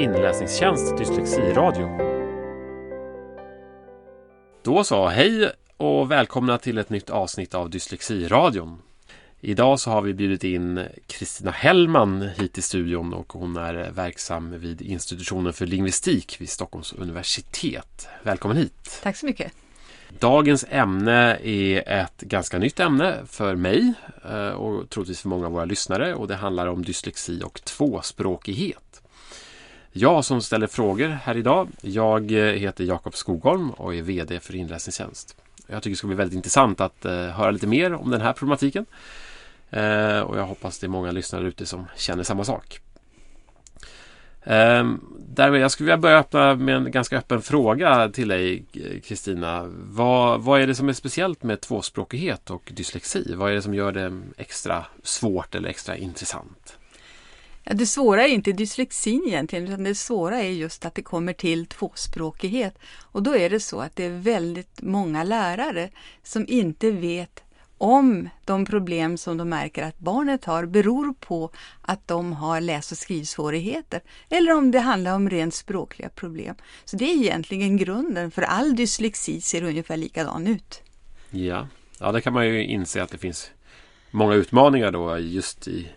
inläsningstjänst Dyslexiradio. Då så, hej och välkomna till ett nytt avsnitt av Dyslexiradion. Idag så har vi bjudit in Kristina Hellman hit till studion och hon är verksam vid institutionen för lingvistik vid Stockholms universitet. Välkommen hit! Tack så mycket! Dagens ämne är ett ganska nytt ämne för mig eh, och troligtvis för många av våra lyssnare och det handlar om dyslexi och tvåspråkighet. Jag som ställer frågor här idag, jag eh, heter Jakob Skogholm och är VD för Inläsningstjänst. Jag tycker det ska bli väldigt intressant att eh, höra lite mer om den här problematiken. Eh, och jag hoppas det är många lyssnare ute som känner samma sak. Ehm, därmed, jag skulle vilja börja öppna med en ganska öppen fråga till dig Kristina. Vad, vad är det som är speciellt med tvåspråkighet och dyslexi? Vad är det som gör det extra svårt eller extra intressant? Det svåra är inte dyslexin egentligen, utan det svåra är just att det kommer till tvåspråkighet. Och då är det så att det är väldigt många lärare som inte vet om de problem som de märker att barnet har beror på att de har läs och skrivsvårigheter eller om det handlar om rent språkliga problem. Så det är egentligen grunden för all dyslexi ser ungefär likadan ut. Ja, ja det kan man ju inse att det finns många utmaningar då just i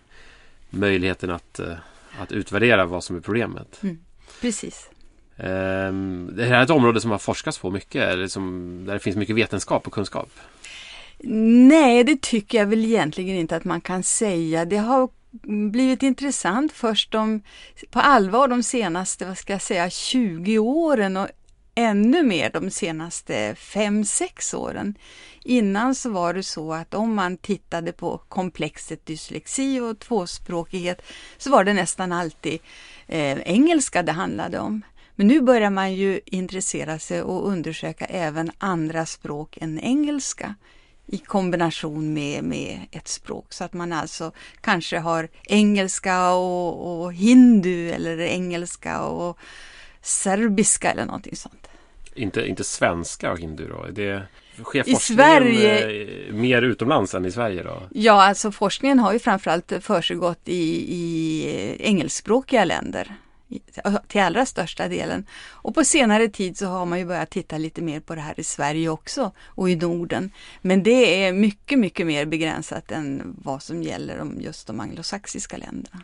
möjligheten att, eh, att utvärdera vad som är problemet. Mm, precis. Ehm, det här är ett område som har forskats på mycket, eller som, där det finns mycket vetenskap och kunskap. Nej, det tycker jag väl egentligen inte att man kan säga. Det har blivit intressant först de, på allvar de senaste, vad ska jag säga, 20 åren och ännu mer de senaste 5-6 åren. Innan så var det så att om man tittade på komplexet dyslexi och tvåspråkighet så var det nästan alltid eh, engelska det handlade om. Men nu börjar man ju intressera sig och undersöka även andra språk än engelska i kombination med, med ett språk. Så att man alltså kanske har engelska och, och hindu eller engelska och serbiska eller någonting sånt. Inte, inte svenska och hindu då? Det, sker I Sverige eh, mer utomlands än i Sverige då? Ja, alltså forskningen har ju framförallt försiggått i, i engelskspråkiga länder till allra största delen. Och på senare tid så har man ju börjat titta lite mer på det här i Sverige också och i Norden. Men det är mycket, mycket mer begränsat än vad som gäller om just de anglosaxiska länderna.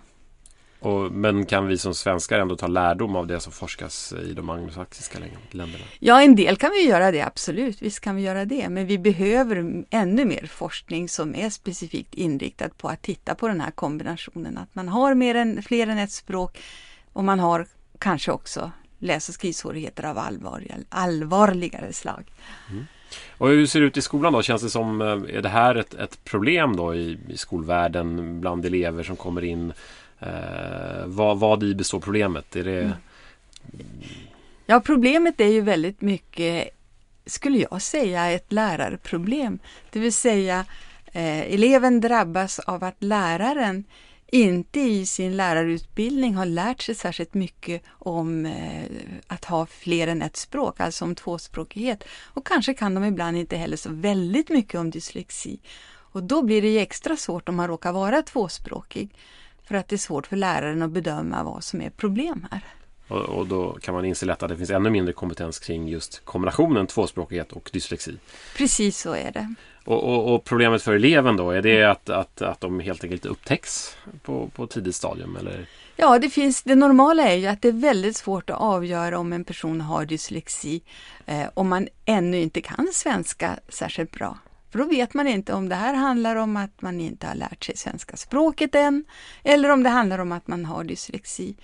Och, men kan vi som svenskar ändå ta lärdom av det som forskas i de anglosaxiska länderna? Ja, en del kan vi göra det, absolut. Visst kan vi göra det. Men vi behöver ännu mer forskning som är specifikt inriktad på att titta på den här kombinationen. Att man har mer än, fler än ett språk och man har kanske också läs och skrivsvårigheter av allvarligare, allvarligare slag. Mm. Och hur ser det ut i skolan då? Känns det som, eh, är det här ett, ett problem då i, i skolvärlden bland elever som kommer in? Eh, vad, vad i består problemet? Är det... Mm. Ja, problemet är ju väldigt mycket, skulle jag säga, ett lärarproblem. Det vill säga, eh, eleven drabbas av att läraren inte i sin lärarutbildning har lärt sig särskilt mycket om eh, att ha fler än ett språk, alltså om tvåspråkighet. Och kanske kan de ibland inte heller så väldigt mycket om dyslexi. Och då blir det ju extra svårt om man råkar vara tvåspråkig. För att det är svårt för läraren att bedöma vad som är problem här. Och, och då kan man inse lätt att det finns ännu mindre kompetens kring just kombinationen tvåspråkighet och dyslexi. Precis så är det. Och, och, och, problemet för eleven då, är det att, att, att de helt enkelt upptäcks på, på tidigt stadium? Eller? Ja, det, finns, det normala är ju att det är väldigt svårt att avgöra om en person har dyslexi eh, om man ännu inte kan svenska särskilt bra. För då vet man inte om det här handlar om att man inte har lärt sig svenska språket än eller om det handlar om att man har dyslexi.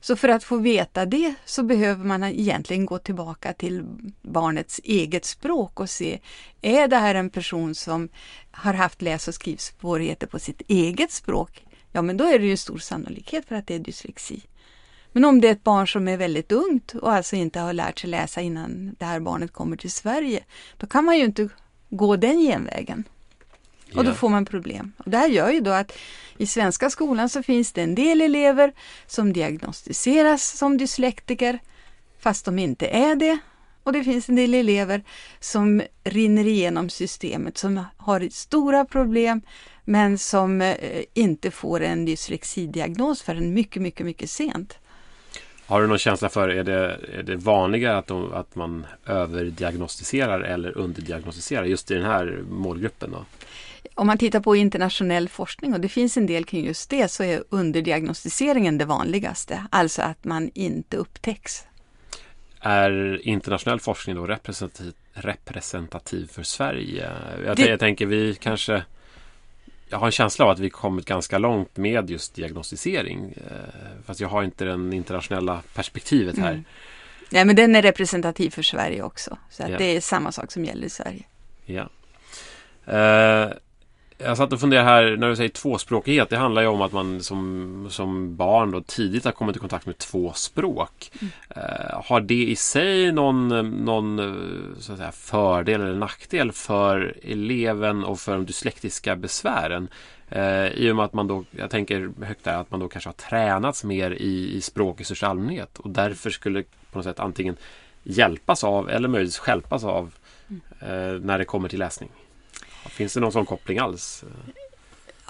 Så för att få veta det så behöver man egentligen gå tillbaka till barnets eget språk och se, är det här en person som har haft läs och skrivsvårigheter på sitt eget språk? Ja, men då är det ju stor sannolikhet för att det är dyslexi. Men om det är ett barn som är väldigt ungt och alltså inte har lärt sig läsa innan det här barnet kommer till Sverige, då kan man ju inte gå den genvägen. Och då får man problem. Och det här gör ju då att i svenska skolan så finns det en del elever som diagnostiseras som dyslektiker fast de inte är det. Och det finns en del elever som rinner igenom systemet som har stora problem men som eh, inte får en dyslexidiagnos förrän mycket, mycket, mycket sent. Har du någon känsla för, är det, är det vanligare att, de, att man överdiagnostiserar eller underdiagnostiserar just i den här målgruppen? Då? Om man tittar på internationell forskning, och det finns en del kring just det, så är underdiagnostiseringen det vanligaste. Alltså att man inte upptäcks. Är internationell forskning då representativ, representativ för Sverige? Jag, det... jag tänker vi kanske jag har en känsla av att vi kommit ganska långt med just diagnostisering. Eh, fast jag har inte det internationella perspektivet här. Mm. Nej, men den är representativ för Sverige också. Så ja. det är samma sak som gäller i Sverige. Ja. Uh, jag satt och funderade här när du säger tvåspråkighet. Det handlar ju om att man som, som barn då tidigt har kommit i kontakt med två språk. Mm. Uh, har det i sig någon, någon så att säga, fördel eller nackdel för eleven och för de dyslektiska besvären? Uh, I och med att man då, jag tänker högt där, att man då kanske har tränats mer i, i språk i största allmänhet och därför skulle på något sätt antingen hjälpas av eller möjligtvis skälpas av uh, när det kommer till läsning. Finns det någon sån koppling alls?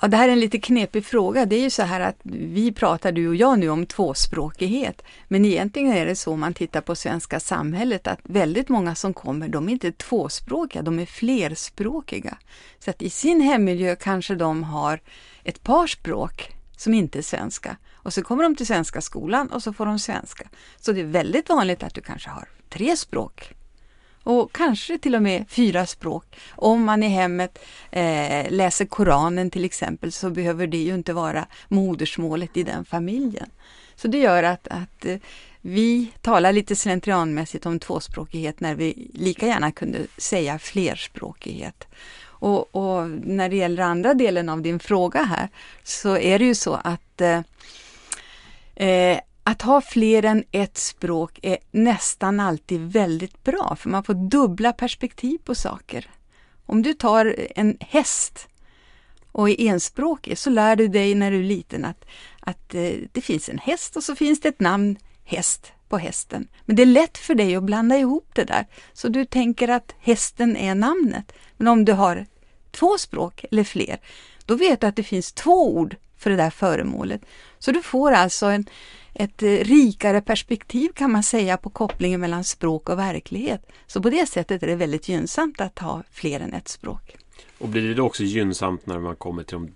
Ja, det här är en lite knepig fråga. Det är ju så här att vi pratar, du och jag nu, om tvåspråkighet. Men egentligen är det så om man tittar på svenska samhället att väldigt många som kommer, de är inte tvåspråkiga, de är flerspråkiga. Så att i sin hemmiljö kanske de har ett par språk som inte är svenska. Och så kommer de till svenska skolan och så får de svenska. Så det är väldigt vanligt att du kanske har tre språk och kanske till och med fyra språk. Om man i hemmet eh, läser Koranen till exempel så behöver det ju inte vara modersmålet i den familjen. Så det gör att, att eh, vi talar lite slentrianmässigt om tvåspråkighet när vi lika gärna kunde säga flerspråkighet. Och, och, när det gäller andra delen av din fråga här så är det ju så att eh, eh att ha fler än ett språk är nästan alltid väldigt bra, för man får dubbla perspektiv på saker. Om du tar en häst och är enspråkig så lär du dig när du är liten att, att eh, det finns en häst och så finns det ett namn häst på hästen. Men det är lätt för dig att blanda ihop det där, så du tänker att hästen är namnet. Men om du har två språk eller fler, då vet du att det finns två ord för det där föremålet. Så du får alltså en, ett eh, rikare perspektiv kan man säga på kopplingen mellan språk och verklighet. Så på det sättet är det väldigt gynnsamt att ha fler än ett språk. Och blir det då också gynnsamt när man kommer till de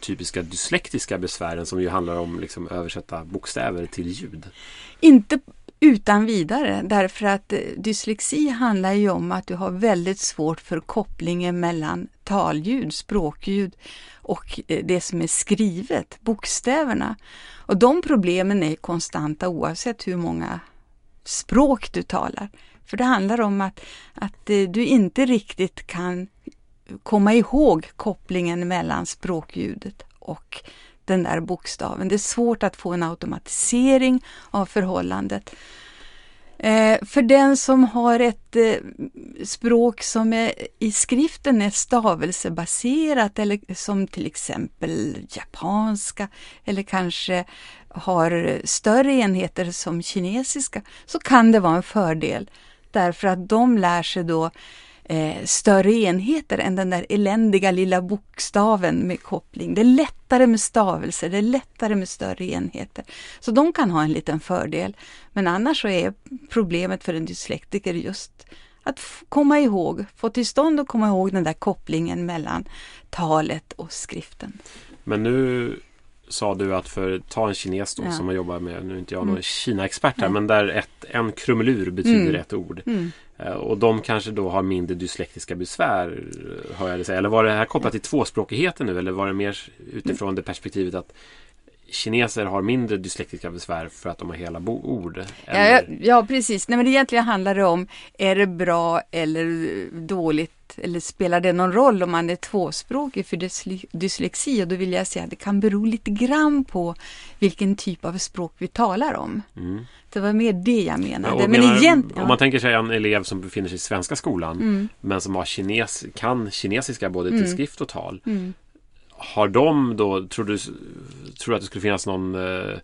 typiska dyslektiska besvären som ju handlar om liksom översätta bokstäver till ljud? Inte utan vidare, därför att eh, dyslexi handlar ju om att du har väldigt svårt för kopplingen mellan talljud, språkljud och eh, det som är skrivet, bokstäverna. Och de problemen är konstanta oavsett hur många språk du talar. För det handlar om att, att eh, du inte riktigt kan komma ihåg kopplingen mellan språkljudet och den där bokstaven. Det är svårt att få en automatisering av förhållandet. Eh, för den som har ett eh, språk som är, i skriften är stavelsebaserat eller som till exempel japanska eller kanske har större enheter som kinesiska så kan det vara en fördel. Därför att de lär sig då eh, större enheter än den där eländiga lilla bokstaven med koppling. Det är lättare med stavelser, det är lättare med större enheter. Så de kan ha en liten fördel. Men annars så är problemet för en dyslektiker just att komma ihåg, få till stånd och komma ihåg den där kopplingen mellan talet och skriften. Men nu sa du att för ta en kines då ja. som man jobbar med, nu är inte jag någon mm. Kina-expert här, mm. men där ett, en krumelur betyder mm. ett ord. Mm. Eh, och de kanske då har mindre dyslektiska besvär, hör jag det säga. Eller var det här kopplat till tvåspråkigheten nu eller var det mer utifrån det perspektivet att kineser har mindre dyslektiska besvär för att de har hela ord. Ja, ja, precis. Nej, men egentligen handlar det om, är det bra eller dåligt eller spelar det någon roll om man är tvåspråkig för dyslexi? Och då vill jag säga att det kan bero lite grann på vilken typ av språk vi talar om. Mm. Det var mer det jag menade. Ja, men menar, igen, ja. Om man tänker sig en elev som befinner sig i svenska skolan mm. men som har kines, kan kinesiska både till mm. skrift och tal. Har de då, tror du, tror du att det skulle finnas någon eh,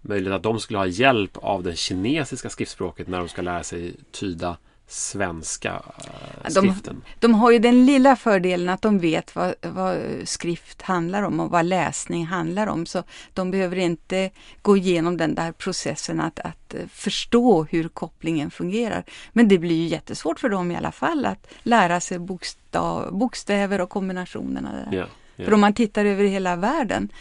möjlighet att de skulle ha hjälp av det kinesiska skriftspråket när de ska lära sig tyda svenska eh, De- skriften. De har ju den lilla fördelen att de vet vad, vad skrift handlar om och vad läsning handlar om. Så de behöver inte gå igenom den där processen att, att eh, förstå hur kopplingen fungerar. Men det blir ju jättesvårt för dem i alla fall att lära sig bokstav, bokstäver och kombinationerna. Där. Ja, för om man tittar över hela världen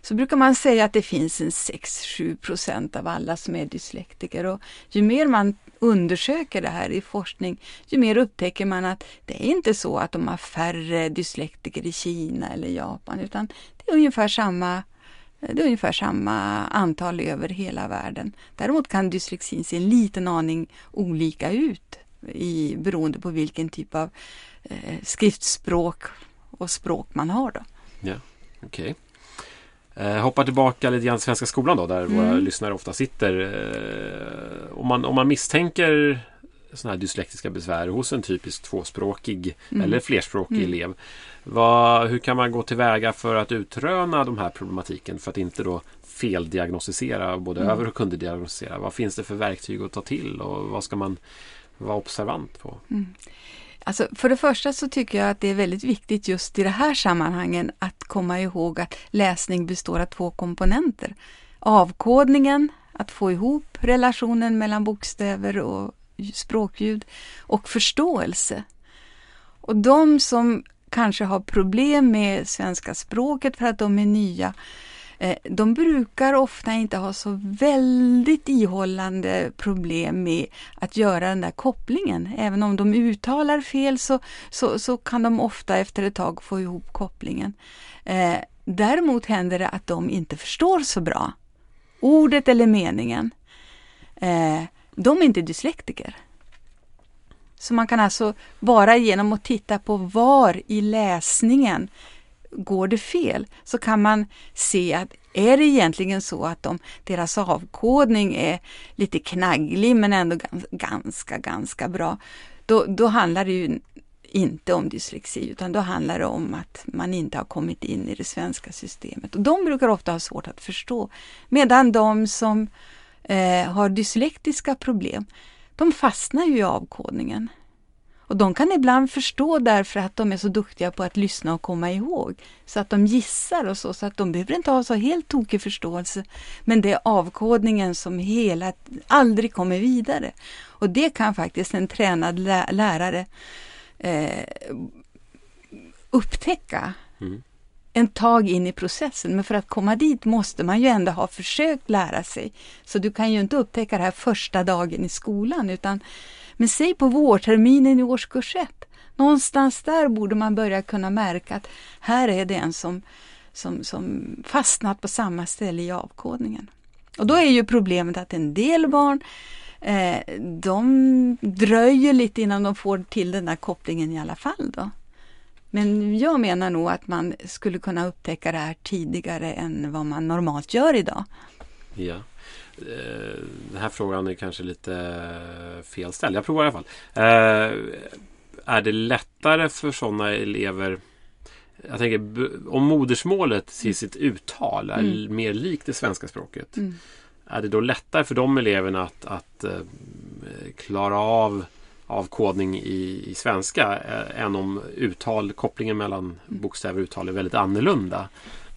så brukar man säga att det finns en 6-7 procent av alla som är dyslektiker. Och ju mer man undersöker det här i forskning, ju mer upptäcker man att det är inte så att de har färre dyslektiker i Kina eller Japan, utan det är ungefär samma det är ungefär samma antal över hela världen. Däremot kan dyslexin se en liten aning olika ut i, beroende på vilken typ av eh, skriftspråk och språk man har. Då. Ja, okej. Eh, hoppar tillbaka lite grann till Svenska skolan då, där våra Mm. lyssnare ofta sitter. Eh, om, man, om man misstänker sådana här dyslektiska besvär hos en typisk tvåspråkig Mm. eller flerspråkig Mm. elev. Vad, hur kan man gå tillväga för att utröna de här problematiken för att inte då feldiagnostisera, både Mm. över och underdiagnostisera? Vad finns det för verktyg att ta till och vad ska man vara observant på? Alltså, för det första så tycker jag att det är väldigt viktigt just i det här sammanhangen att komma ihåg att läsning består av två komponenter. Avkodningen, att få ihop relationen mellan bokstäver och språkljud och förståelse. Och de som kanske har problem med svenska språket för att de är nya, Eh, de brukar ofta inte ha så väldigt ihållande problem med att göra den där kopplingen. Även om de uttalar fel så, så, så kan de ofta efter ett tag få ihop kopplingen. Eh, däremot händer det att de inte förstår så bra ordet eller meningen. Eh, de är inte dyslektiker. Så man kan alltså bara genom att titta på var i läsningen går det fel så kan man se att är det egentligen så att de, deras avkodning är lite knagglig men ändå gans, ganska, ganska bra. Då, då handlar det ju inte om dyslexi utan då handlar det om att man inte har kommit in i det svenska systemet. Och de brukar ofta ha svårt att förstå. Medan de som eh, har dyslektiska problem, de fastnar ju i avkodningen. Och de kan ibland förstå därför att de är så duktiga på att lyssna och komma ihåg. Så att de gissar och så, så att de behöver inte ha så helt tokig förståelse. Men det är avkodningen som hela, aldrig kommer vidare. Och det kan faktiskt en tränad lä lärare eh, upptäcka Mm. en tag in i processen. Men för att komma dit måste man ju ändå ha försökt lära sig. Så du kan ju inte upptäcka det här första dagen i skolan. utan men säg på vårterminen i årskurs 1. Någonstans där borde man börja kunna märka att här är det en som, som, som fastnat på samma ställe i avkodningen. Och då är ju problemet att en del barn eh, de dröjer lite innan de får till den där kopplingen i alla fall. Då. Men jag menar nog att man skulle kunna upptäcka det här tidigare än vad man normalt gör idag. Ja. Eh, Den här frågan är kanske lite felställd. Jag provar i alla fall. Eh, Är det lättare för sådana elever jag tänker om modersmålet till sitt uttal är Mm. mer likt det svenska språket. Mm. Är det då lättare för de eleverna att, att eh, klara av avkodning i, i svenska än om uttal, kopplingen mellan bokstäver och uttal är väldigt annorlunda?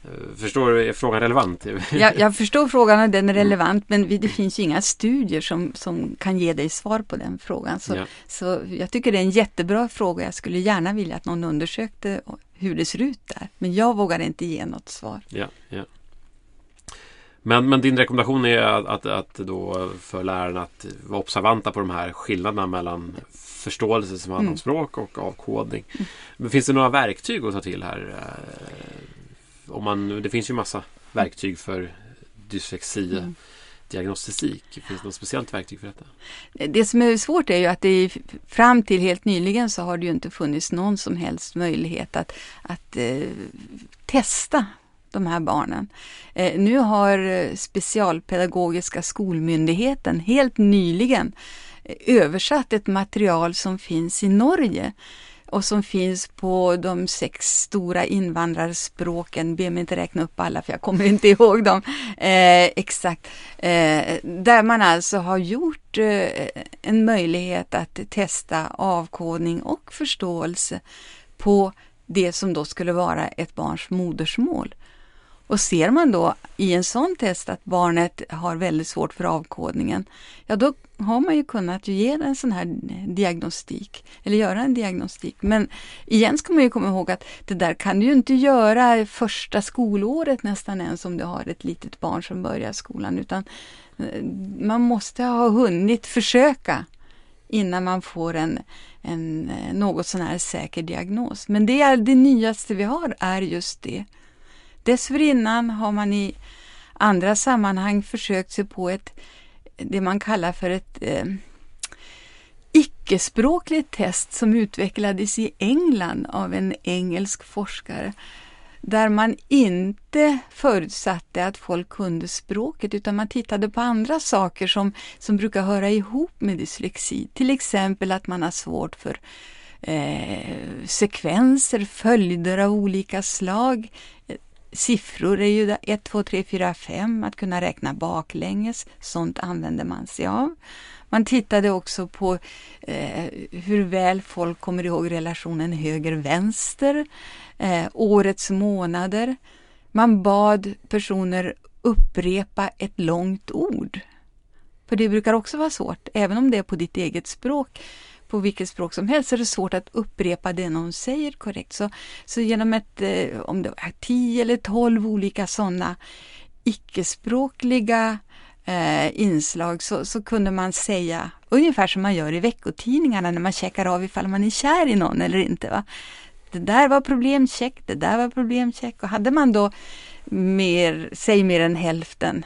Eh, Förstår du, är frågan relevant? Jag, jag förstår frågan och den är relevant men vi- det finns ju inga studier som, som kan ge dig svar på den frågan. Så, Ja. så jag tycker det är en jättebra fråga. Jag skulle gärna vilja att någon undersökte hur det ser ut där. Men jag vågar inte ge något svar. Ja, ja. Men, men din rekommendation är att, att, att då för lärarna att vara observanta på de här skillnaderna mellan förståelse som handlar om Mm. språk och avkodning. Men finns det några verktyg att ta till här? Om man, det finns ju massa verktyg för dyslexi, Mm. diagnostik. Finns det något speciellt verktyg för detta? Det som är svårt är ju att det fram till helt nyligen så har det ju inte funnits någon som helst möjlighet att, att eh, testa de här barnen. Eh, nu har eh, Specialpedagogiska skolmyndigheten helt nyligen eh, översatt ett material som finns i Norge och som finns på de sex stora invandrarspråken. Be mig inte räkna upp alla för jag kommer inte ihåg dem eh, exakt. Eh, där man alltså har gjort eh, en möjlighet att testa avkodning och förståelse på det som då skulle vara ett barns modersmål. Och ser man då i en sån test att barnet har väldigt svårt för avkodningen, ja då har man ju kunnat ge en sån här diagnostik, eller göra en diagnostik. Men igen ska man ju komma ihåg att det där kan du ju inte göra första skolåret nästan ens om du har ett litet barn som börjar skolan, utan eh, man måste ha hunnit försöka innan man får en, en eh, något sån här säker diagnos. Men det, är det nyaste vi har är just det. Dessförinnan har man i andra sammanhang försökt sig på ett, det man kallar för ett eh, icke-språkligt test som utvecklades i England av en engelsk forskare där man inte förutsatte att folk kunde språket utan man tittade på andra saker som, som brukar höra ihop med dyslexi. Till exempel att man har svårt för eh, sekvenser, följder av olika slag, Siffror är ju 1, 2, 3, 4, 5, att kunna räkna baklänges, sånt använder man sig av. Man tittade också på eh, hur väl folk kommer ihåg relationen höger-vänster, eh, årets månader. Man bad personer upprepa ett långt ord. För det brukar också vara svårt, även om det är på ditt eget språk på vilket språk som helst så är det svårt att upprepa det någon säger korrekt. Så, så genom ett, eh, om det var 10 eller 12 olika sådana icke-språkliga eh, inslag så, så kunde man säga ungefär som man gör i veckotidningarna när man checkar av ifall man är kär i någon eller inte. Va? Det där var problemcheck, det där var problemcheck och hade man då mer, säg mer än hälften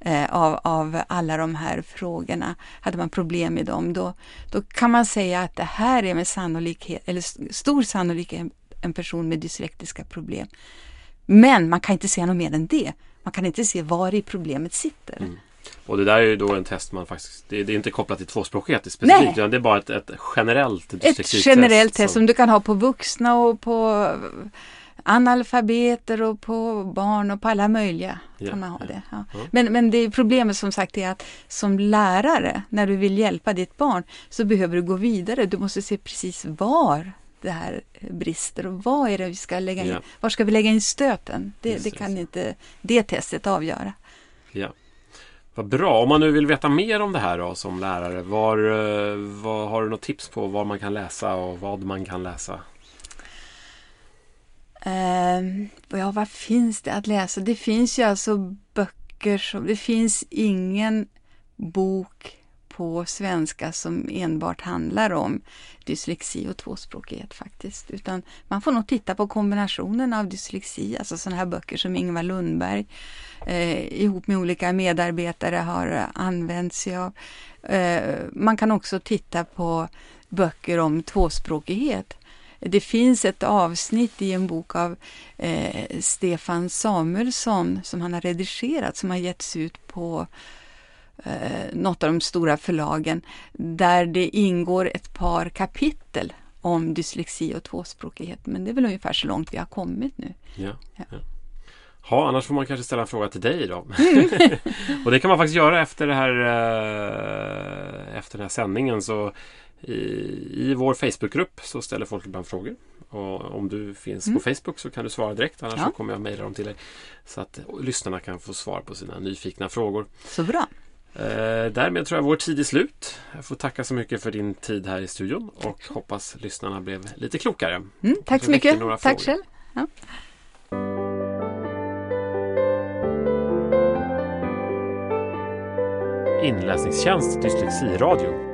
eh, av, av alla de här frågorna, hade man problem med dem, då, då kan man säga att det här är med sannolikhet, eller stor sannolikhet en person med dyslektiska problem. Men man kan inte säga något mer än det. Man kan inte se var i problemet sitter. Mm. Och det där är ju då en test man faktiskt, det är, inte kopplat till tvåspråkighet specifikt, Nej. utan det är bara ett, ett generellt. Ett generellt test som... som du kan ha på vuxna och på analfabeter och på barn och på alla möjliga ja, kan man ha ja, det. Ja. Men, men det problemet som sagt är att som lärare, när du vill hjälpa ditt barn, så behöver du gå vidare. Du måste se precis var det här brister och vad är det vi ska lägga in? Var ska vi lägga in stöten? Det, det kan inte det testet avgöra. Ja. Vad bra! Om man nu vill veta mer om det här då, som lärare, var, eh, var, har du något tips på vad man kan läsa och vad man kan läsa? Uh, ja, vad finns det att läsa? Det finns ju alltså böcker som, det finns ingen bok på svenska som enbart handlar om dyslexi och tvåspråkighet faktiskt. Utan man får nog titta på kombinationen av dyslexi, alltså sådana här böcker som Ingvar Lundberg eh, ihop med olika medarbetare har använt sig av. Eh, man kan också titta på böcker om tvåspråkighet. Det finns ett avsnitt i en bok av eh, Stefan Samuelsson som han har redigerat som har getts ut på eh, något av de stora förlagen där det ingår ett par kapitel om dyslexi och tvåspråkighet. Men det är väl ungefär så långt vi har kommit nu. Ja, ja. ja. annars får man kanske ställa en fråga till dig då. Mm. och det kan man faktiskt göra efter, det här, eh, efter den här sändningen. Så i, vår Facebookgrupp så ställer folk ibland frågor. Och om du finns mm. på Facebook så kan du svara direkt annars ja. så kommer jag mejla dem till dig. Så att lyssnarna kan få svar på sina nyfikna frågor. Så bra! Eh, därmed tror jag vår tid är slut. Jag får tacka så mycket för din tid här i studion och hoppas lyssnarna blev lite klokare. Mm, tack så mycket. Tack själv. Ja. Inläsningstjänst Dyslexiradio